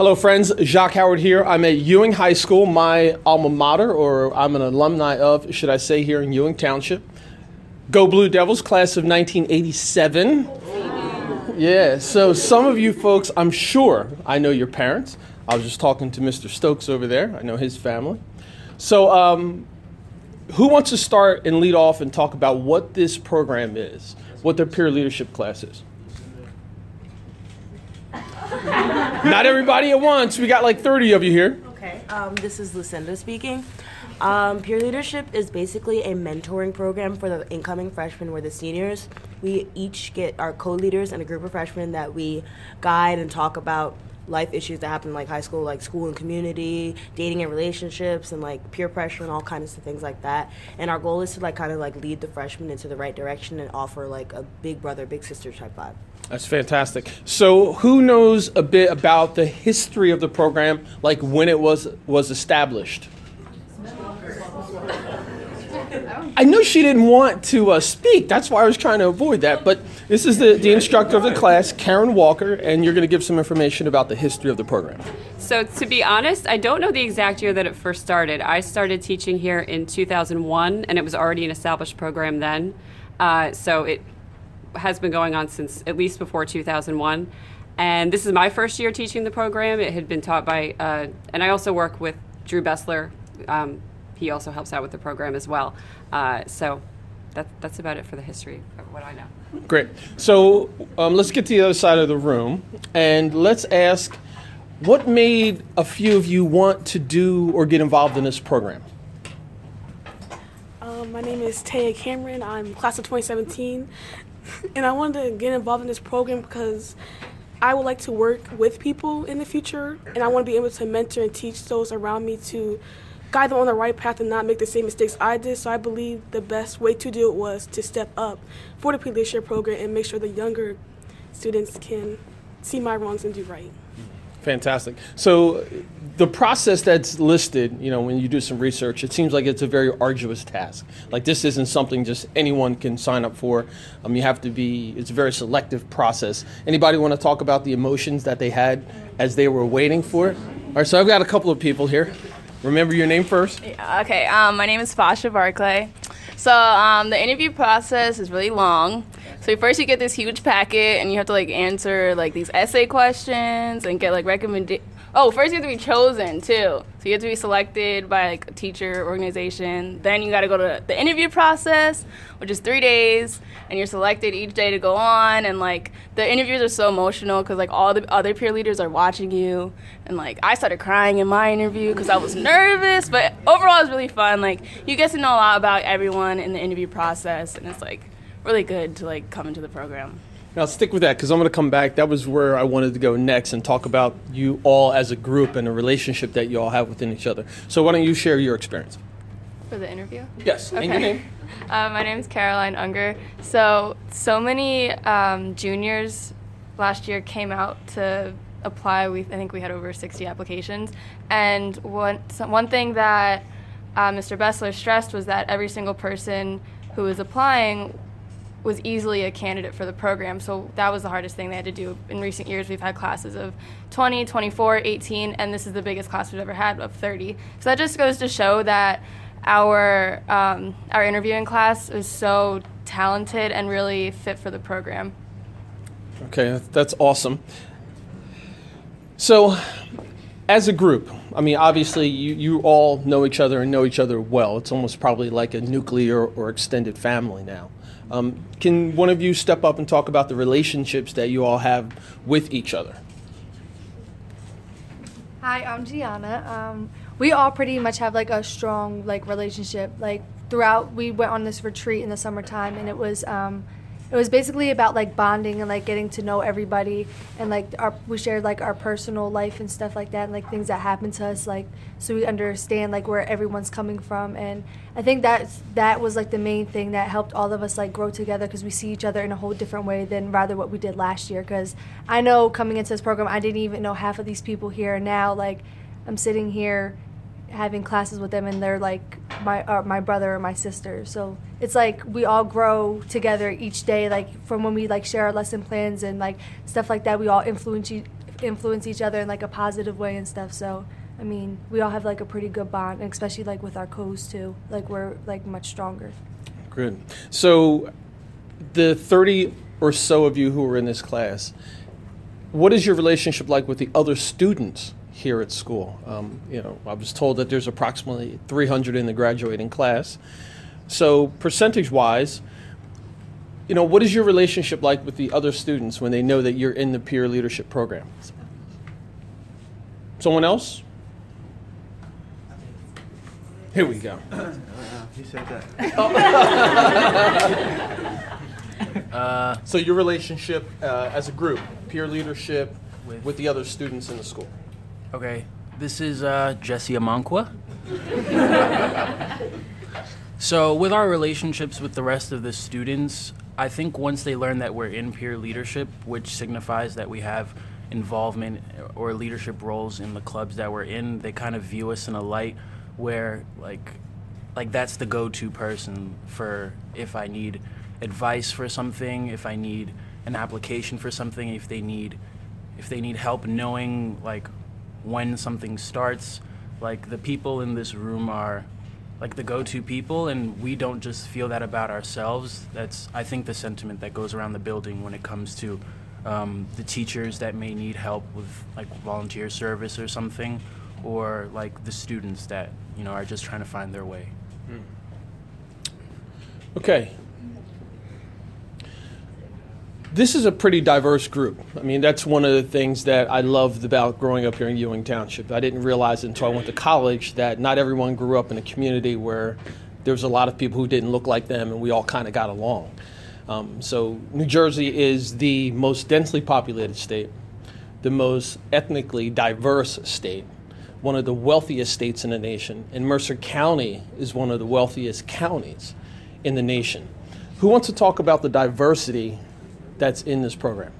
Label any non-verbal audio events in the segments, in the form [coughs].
Hello, friends. Jacque Howard here. I'm at Ewing High School, my alma mater, or I'm an alumni of, should I say, here in Ewing Township. Go Blue Devils, class of 1987. Yeah, so some of you folks, I'm sure I know your parents. I was just talking to Mr. Stokes over there. I know his family. So, um, who wants to start and lead off and talk about what this program is, what their peer leadership class is? Not everybody at once. We got like 30 of you here. Okay. Um, this is Lucinda speaking. Um, peer leadership is basically a mentoring program for the incoming freshmen. We're the seniors. We each get our co-leaders and a group of freshmen that we guide and talk about life issues that happen like high school, like school and community, dating and relationships, and like peer pressure and all kinds of things like that. And our goal is to like kind of like lead the freshmen into the right direction and offer like a big brother, big sister type vibe. That's fantastic. So, who knows a bit about the history of the program, like when it was was established? I know she didn't want to uh, speak. That's why I was trying to avoid that. But this is the, the instructor of the class, Karen Walker, and you're going to give some information about the history of the program. So, to be honest, I don't know the exact year that it first started. I started teaching here in 2001, and it was already an established program then. Uh, so, it has been going on since at least before 2001. And this is my first year teaching the program. It had been taught by, uh, and I also work with Drew Bessler. Um, he also helps out with the program as well. Uh, so that, that's about it for the history of what I know. Great. So um, let's get to the other side of the room and let's ask what made a few of you want to do or get involved in this program? Um, my name is Taya Cameron. I'm class of 2017. And I wanted to get involved in this program because I would like to work with people in the future, and I want to be able to mentor and teach those around me to guide them on the right path and not make the same mistakes I did. So I believe the best way to do it was to step up for the pre-leadership program and make sure the younger students can see my wrongs and do right. Fantastic. So the process that's listed, you know, when you do some research, it seems like it's a very arduous task. Like this isn't something just anyone can sign up for. Um, you have to be. It's a very selective process. Anybody want to talk about the emotions that they had as they were waiting for it? All right. So I've got a couple of people here. Remember your name first. Yeah, okay. Um, my name is Fasha Barclay. So um, the interview process is really long. So first you get this huge packet and you have to like answer like these essay questions and get like recommended. Oh, first you have to be chosen too. So you have to be selected by like a teacher organization. Then you got to go to the interview process, which is three days, and you're selected each day to go on. And like the interviews are so emotional because like all the other peer leaders are watching you, and like I started crying in my interview because I was nervous. But overall, it's really fun. Like you get to know a lot about everyone in the interview process, and it's like really good to like come into the program. Now stick with that because I'm going to come back. That was where I wanted to go next and talk about you all as a group and the relationship that you all have within each other. So why don't you share your experience? For the interview? Yes. Okay. And your name? Uh, my name is Caroline Unger. So, so many um, juniors last year came out to apply. We I think we had over 60 applications, and one one thing that uh, Mr. Bessler stressed was that every single person who was applying was easily a candidate for the program. So that was the hardest thing they had to do. In recent years, we've had classes of 20, 24, 18, and this is the biggest class we've ever had of 30. So that just goes to show that our um, our interviewing class is so talented and really fit for the program. Okay, that's awesome. So, as a group, I mean, obviously, you, you all know each other and know each other well. It's almost probably like a nuclear or extended family now. Um, can one of you step up and talk about the relationships that you all have with each other? Hi, I'm Gianna. Um, we all pretty much have like a strong like relationship. Like throughout, we went on this retreat in the summertime, and it was um, it was basically about like bonding and like getting to know everybody, and like our we shared like our personal life and stuff like that, and like things that happened to us, like so we understand like where everyone's coming from, and I think that's that was like the main thing that helped all of us like grow together because we see each other in a whole different way than rather what we did last year. Because I know coming into this program, I didn't even know half of these people here, and now like I'm sitting here having classes with them and they're like my uh, my brother or my sister. So it's like we all grow together each day. Like from when we like share our lesson plans and like stuff like that, we all influence e- influence each other in like a positive way and stuff. So I mean, we all have like a pretty good bond, especially like with our co's too. Like we're like much stronger. Good. So, the 30 or so of you who are in this class, what is your relationship like with the other students here at school? Um, you know, I was told that there's approximately 300 in the graduating class. So, percentage wise, you know, what is your relationship like with the other students when they know that you're in the peer leadership program? Someone else? Here we go. [coughs] He said that. [laughs] So your relationship uh, as a group, peer leadership with, With- the other students in the school. Okay, this is uh, Jesse Amankwa. [laughs] so, with our relationships with the rest of the students, I think once they learn that we're in peer leadership, which signifies that we have involvement or leadership roles in the clubs that we're in, they kind of view us in a light where, like, like that's the go-to person for if I need advice for something, if I need an application for something, if they need if they need help knowing like when something starts, like the people in this room are like the go-to people and we don't just feel that about ourselves. That's I think the sentiment that goes around the building when it comes to um, the teachers that may need help with like volunteer service or something or like the students that you know are just trying to find their way. Okay. This is a pretty diverse group. I mean, that's one of the things that I loved about growing up here in Ewing Township. I didn't realize until I went to college that not everyone grew up in a community where there was a lot of people who didn't look like them and we all kind of got along. Um, so, New Jersey is the most densely populated state, the most ethnically diverse state, one of the wealthiest states in the nation, and Mercer County is one of the wealthiest counties in the nation. Who wants to talk about the diversity that's in this program?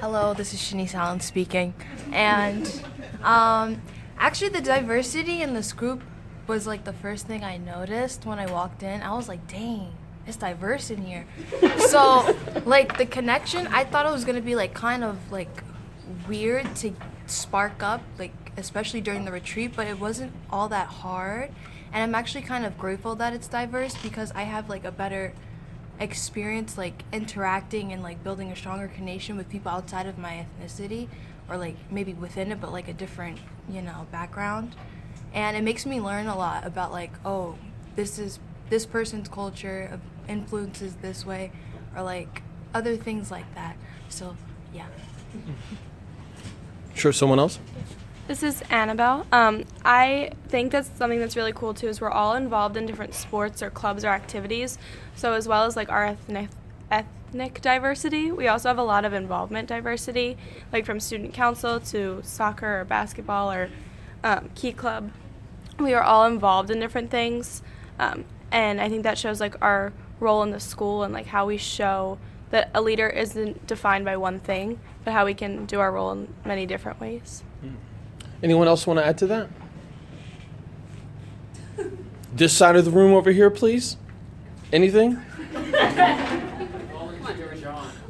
Hello, this is Shanice Allen speaking. And um, actually, the diversity in this group was like the first thing I noticed when I walked in. I was like, dang, it's diverse in here. so, like, the connection, I thought it was gonna be like kind of like weird to spark up, like, especially during the retreat, but it wasn't all that hard. And I'm actually kind of grateful that it's diverse because I have like a better experience like interacting and like building a stronger connection with people outside of my ethnicity or like maybe within it but like a different you know background. And it makes me learn a lot about like oh this is this person's culture influences this way or like other things like that. So yeah. Sure, someone else? This is Annabelle. Um, I think that's something that's really cool too. Is we're all involved in different sports or clubs or activities. So as well as like our ethnic ethnic diversity, we also have a lot of involvement diversity, like from student council to soccer or basketball or um, key club. We are all involved in different things, um, and I think that shows like our role in the school and like how we show that a leader isn't defined by one thing, but how we can do our role in many different ways. Anyone else want to add to that? This side of the room over here, please. Anything?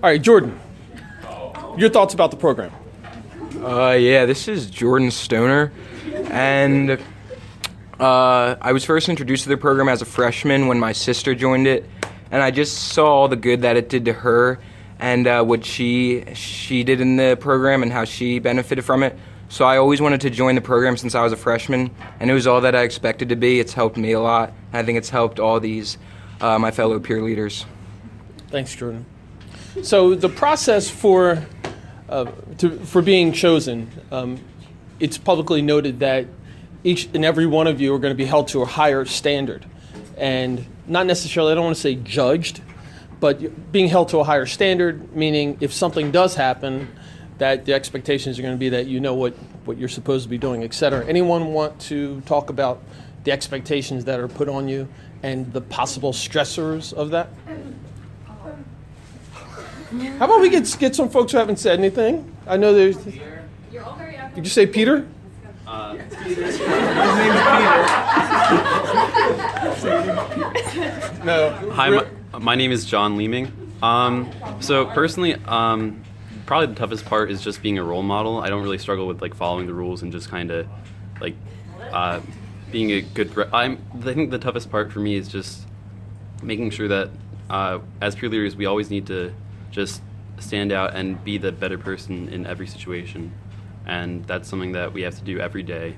All right, Jordan. Your thoughts about the program? Uh, yeah, this is Jordan Stoner, and uh, I was first introduced to the program as a freshman when my sister joined it, and I just saw all the good that it did to her and uh, what she she did in the program and how she benefited from it. So I always wanted to join the program since I was a freshman, and it was all that I expected to be. It's helped me a lot. I think it's helped all these uh, my fellow peer leaders. Thanks, Jordan. So the process for uh, to, for being chosen, um, it's publicly noted that each and every one of you are going to be held to a higher standard, and not necessarily. I don't want to say judged, but being held to a higher standard, meaning if something does happen, that the expectations are going to be that you know what what you're supposed to be doing, et cetera. Anyone want to talk about the expectations that are put on you and the possible stressors of that? How about we get get some folks who haven't said anything? I know there's. Did you say Peter? Uh, [laughs] No. [laughs] Hi, my, my name is John Leeming. Um, so personally, um, probably the toughest part is just being a role model. I don't really struggle with like following the rules and just kind of like uh, being a good. Re- I'm. I think the toughest part for me is just making sure that uh, as peer leaders, we always need to just stand out and be the better person in every situation, and that's something that we have to do every day,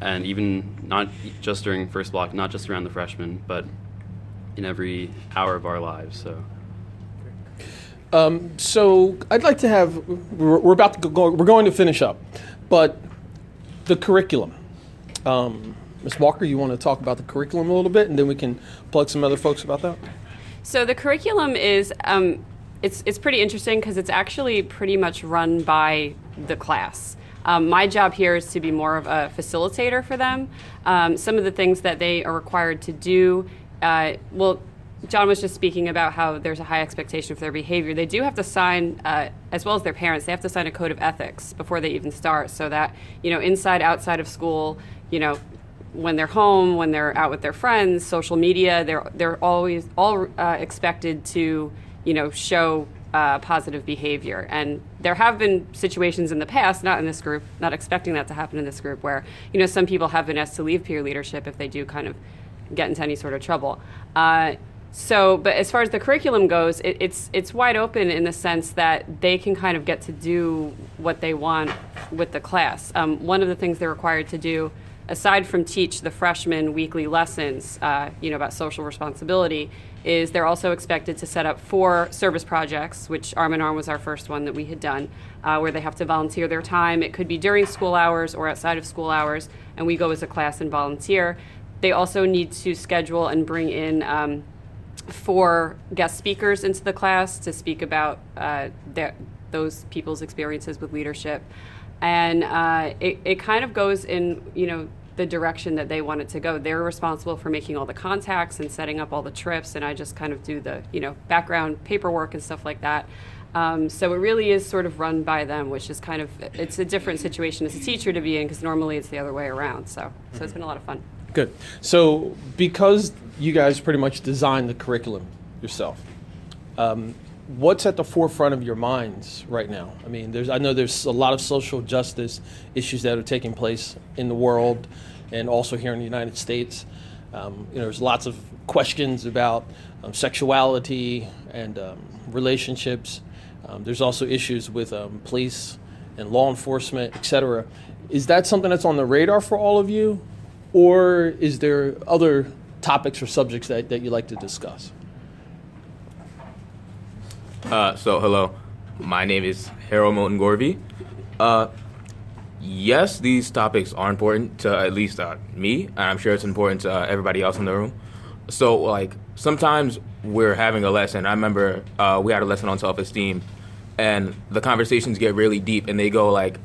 and even not just during first block, not just around the freshmen, but in every hour of our lives. So. Um, so I'd like to have. We're, we're about to go. We're going to finish up, but the curriculum. Um, Ms. Walker, you want to talk about the curriculum a little bit, and then we can plug some other folks about that. So the curriculum is um, it's it's pretty interesting because it's actually pretty much run by the class. Um, my job here is to be more of a facilitator for them. Um, some of the things that they are required to do, uh, well, John was just speaking about how there's a high expectation for their behavior. They do have to sign, uh, as well as their parents, they have to sign a code of ethics before they even start, so that you know, inside, outside of school, you know, when they're home, when they're out with their friends, social media, they're they're always all uh, expected to you know show uh, positive behavior. And there have been situations in the past, not in this group, not expecting that to happen in this group, where you know some people have been asked to leave peer leadership if they do kind of get into any sort of trouble. Uh, so, but as far as the curriculum goes, it, it's it's wide open in the sense that they can kind of get to do what they want with the class. Um, one of the things they're required to do, aside from teach the freshmen weekly lessons, uh, you know, about social responsibility, is they're also expected to set up four service projects, which Arm in Arm was our first one that we had done, uh, where they have to volunteer their time. It could be during school hours or outside of school hours, and we go as a class and volunteer. They also need to schedule and bring in. Um, four guest speakers into the class to speak about uh, their, those people's experiences with leadership, and uh, it, it kind of goes in you know the direction that they want it to go. They're responsible for making all the contacts and setting up all the trips, and I just kind of do the you know background paperwork and stuff like that. Um, so it really is sort of run by them, which is kind of it's a different situation as a teacher to be in because normally it's the other way around. So so it's been a lot of fun. Good. So, because you guys pretty much designed the curriculum yourself, um, what's at the forefront of your minds right now? I mean, there's I know there's a lot of social justice issues that are taking place in the world, and also here in the United States. Um, you know, there's lots of questions about um, sexuality and um, relationships. Um, there's also issues with um, police and law enforcement, et cetera. Is that something that's on the radar for all of you? Or is there other topics or subjects that, that you like to discuss? Uh, so, hello. My name is Harold Moulton Gorby. Uh, yes, these topics are important to at least uh, me, and I'm sure it's important to uh, everybody else in the room. So, like, sometimes we're having a lesson. I remember uh, we had a lesson on self esteem, and the conversations get really deep, and they go like,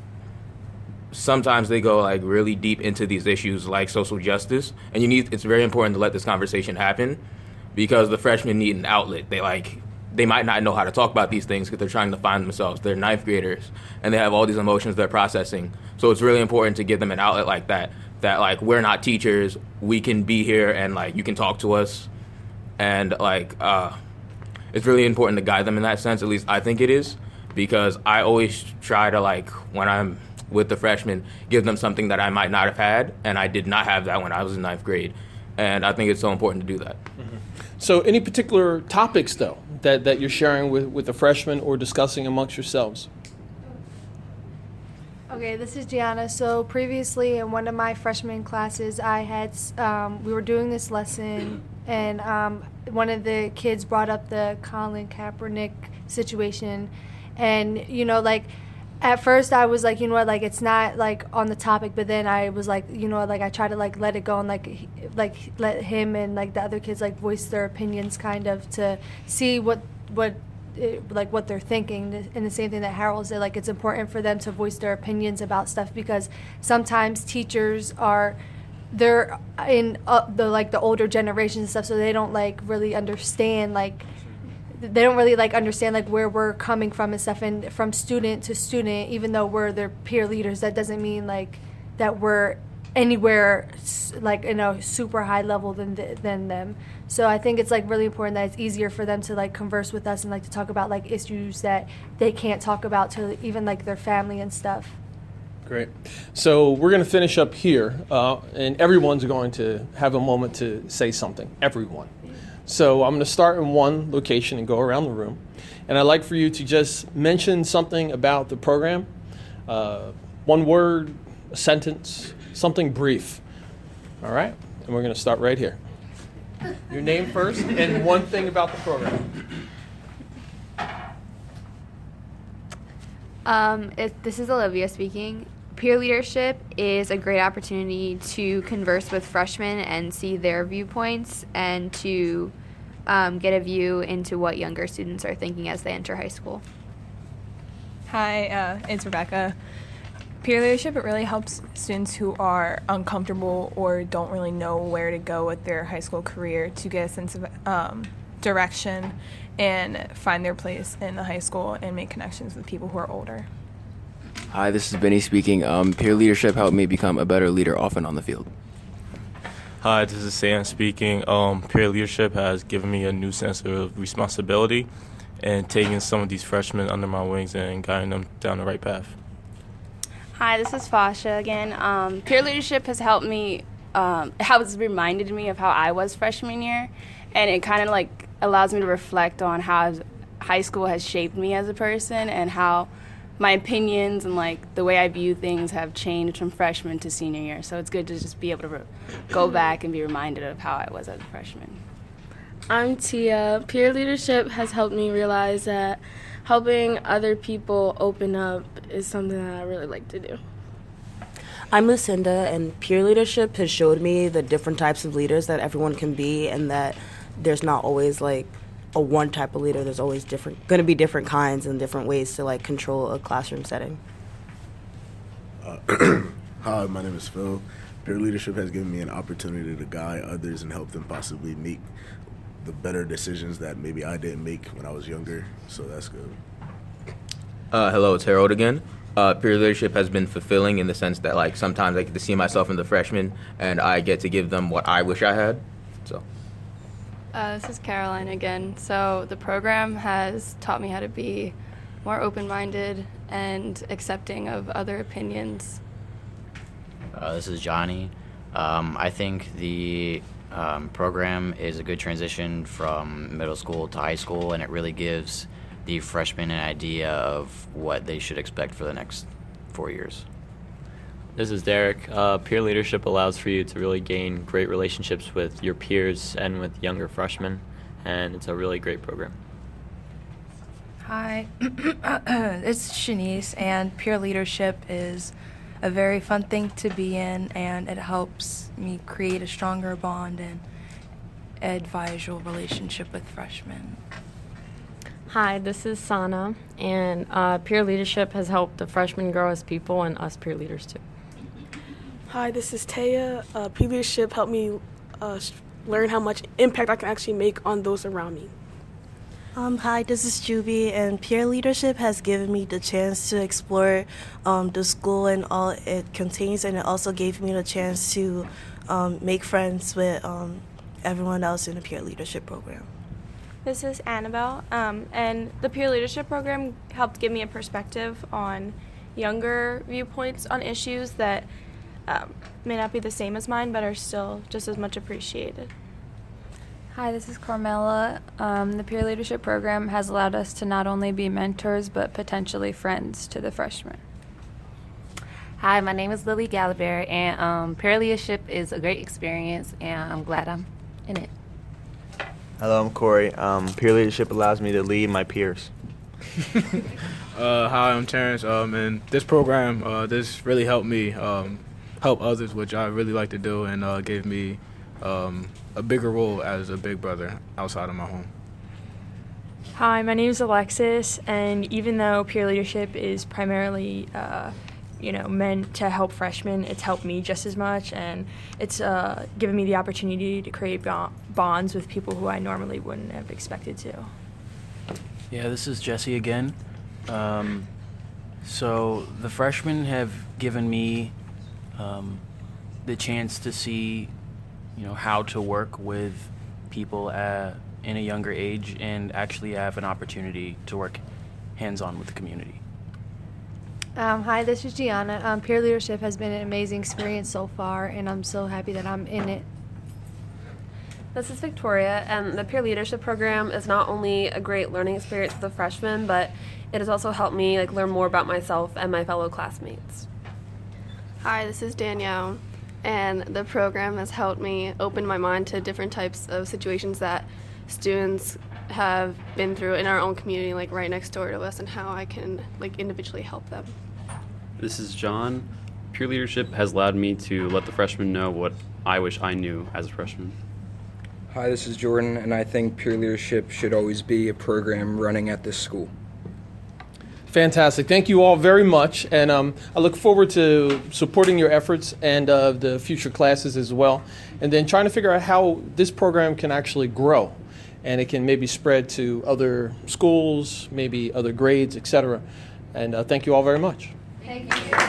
sometimes they go like really deep into these issues like social justice, and you need. It's very important to let this conversation happen because the freshmen need an outlet. They like they might not know how to talk about these things because they're trying to find themselves. They're ninth graders and they have all these emotions they're processing. So it's really important to give them an outlet like that. That like we're not teachers, we can be here and like you can talk to us, and like uh, it's really important to guide them in that sense. At least I think it is because I always try to like when I'm with the freshmen give them something that I might not have had, and I did not have that when I was in ninth grade, and I think it's so important to do that. So, any particular topics, though, that, that you're sharing with, with the freshmen or discussing amongst yourselves? Okay, this is Gianna. So previously in one of my freshman classes, I had um, we were doing this lesson, and um, one of the kids brought up the Colin Kaepernick situation, and you know, like at first I was like, you know what, like it's not like on the topic, but then I was like, you know, like I tried to like let it go and like he- like let him and like the other kids like voice their opinions, kind of to see what what it, like what they're thinking. And the same thing that harold said like it's important for them to voice their opinions about stuff because sometimes teachers are they're in uh, the like the older generation and stuff so they don't like really understand like they don't really like understand like where we're coming from and stuff and from student to student even though we're their peer leaders that doesn't mean like that we're anywhere like in a super high level than th- than them. So I think it's like really important that it's easier for them to like converse with us and like to talk about like issues that they can't talk about to even like their family and stuff. Great. So we're going to finish up here, uh, and everyone's going to have a moment to say something. Everyone. So I'm going to start in one location and go around the room. And I'd like for you to just mention something about the program uh, one word, a sentence, something brief. All right? And we're going to start right here. Your name first, and one thing about the program. Um, it, this is Olivia speaking. Peer leadership is a great opportunity to converse with freshmen and see their viewpoints and to um, get a view into what younger students are thinking as they enter high school. Hi, uh, it's Rebecca. Peer leadership, it really helps students who are uncomfortable or don't really know where to go with their high school career to get a sense of um, direction and find their place in the high school and make connections with people who are older. Hi, this is Benny speaking. Um, peer leadership helped me become a better leader often on the field. Hi, this is Sam speaking. Um, peer leadership has given me a new sense of responsibility and taking some of these freshmen under my wings and guiding them down the right path. Hi, this is Fasha again. Um, peer leadership has helped me, um, it has reminded me of how I was freshman year, and it kind of like allows me to reflect on how high school has shaped me as a person and how my opinions and like the way I view things have changed from freshman to senior year. So it's good to just be able to re- go back and be reminded of how I was as a freshman. I'm Tia. Peer leadership has helped me realize that helping other people open up is something that I really like to do. I'm Lucinda, and peer leadership has showed me the different types of leaders that everyone can be, and that there's not always like a one type of leader. There's always different, going to be different kinds and different ways to like control a classroom setting. Uh, [clears throat] Hi, my name is Phil. Peer leadership has given me an opportunity to guide others and help them possibly make the better decisions that maybe I didn't make when I was younger. So that's good. Uh, hello, it's Harold again. Uh, peer leadership has been fulfilling in the sense that like sometimes I get to see myself in the freshmen and I get to give them what I wish I had. So Uh, this is Caroline again. So the program has taught me how to be more open-minded and accepting of other opinions. Uh, this is Johnny. Um, I think the um, program is a good transition from middle school to high school, and it really gives the freshmen an idea of what they should expect for the next four years. This is Derek. Uh, peer leadership allows for you to really gain great relationships with your peers and with younger freshmen, and it's a really great program. Hi, [coughs] it's Shanice, and peer leadership is a very fun thing to be in, and it helps me create a stronger bond and advisorial relationship with freshmen. Hi, this is Sana, and uh, peer leadership has helped the freshmen grow as people and us peer leaders too. Hi, this is Taya. Uh, peer leadership helped me uh, s- learn how much impact I can actually make on those around me. Um, hi, this is Juby, and peer leadership has given me the chance to explore um, the school and all it contains, and it also gave me the chance to um, make friends with um, everyone else in the peer leadership program. This is Annabelle, um, and the peer leadership program helped give me a perspective on younger viewpoints on issues that um, may not be the same as mine, but are still just as much appreciated. Hi, this is Carmela. Um, the peer leadership program has allowed us to not only be mentors but potentially friends to the freshmen. Hi, my name is Lily Gallagher, and um, peer leadership is a great experience, and I'm glad I'm in it. Hello, I'm Corey. Um, peer leadership allows me to lead my peers. [laughs] Uh, hi, I'm Terrence, um, and this program, uh, this really helped me um, help others, which I really like to do, and uh, gave me um, a bigger role as a big brother outside of my home. Hi, my name is Alexis, and even though peer leadership is primarily, uh, you know, meant to help freshmen, it's helped me just as much, and it's uh, given me the opportunity to create bo- bonds with people who I normally wouldn't have expected to. Yeah, this is Jesse again. Um, so the freshmen have given me um, the chance to see, you know, how to work with people uh, in a younger age and actually have an opportunity to work hands-on with the community. Um, hi, this is Gianna. Um, peer leadership has been an amazing experience so far, and I'm so happy that I'm in it. This is Victoria, and the peer leadership program is not only a great learning experience for the freshmen, but it has also helped me like learn more about myself and my fellow classmates. Hi, this is Danielle, and the program has helped me open my mind to different types of situations that students have been through in our own community, like right next door to us, and how I can like individually help them. This is John. Peer leadership has allowed me to let the freshmen know what I wish I knew as a freshman. Hi, this is Jordan, and I think peer leadership should always be a program running at this school. Fantastic. Thank you all very much. And um, I look forward to supporting your efforts and uh, the future classes as well. And then trying to figure out how this program can actually grow and it can maybe spread to other schools, maybe other grades, etc. And uh, thank you all very much. Thank you.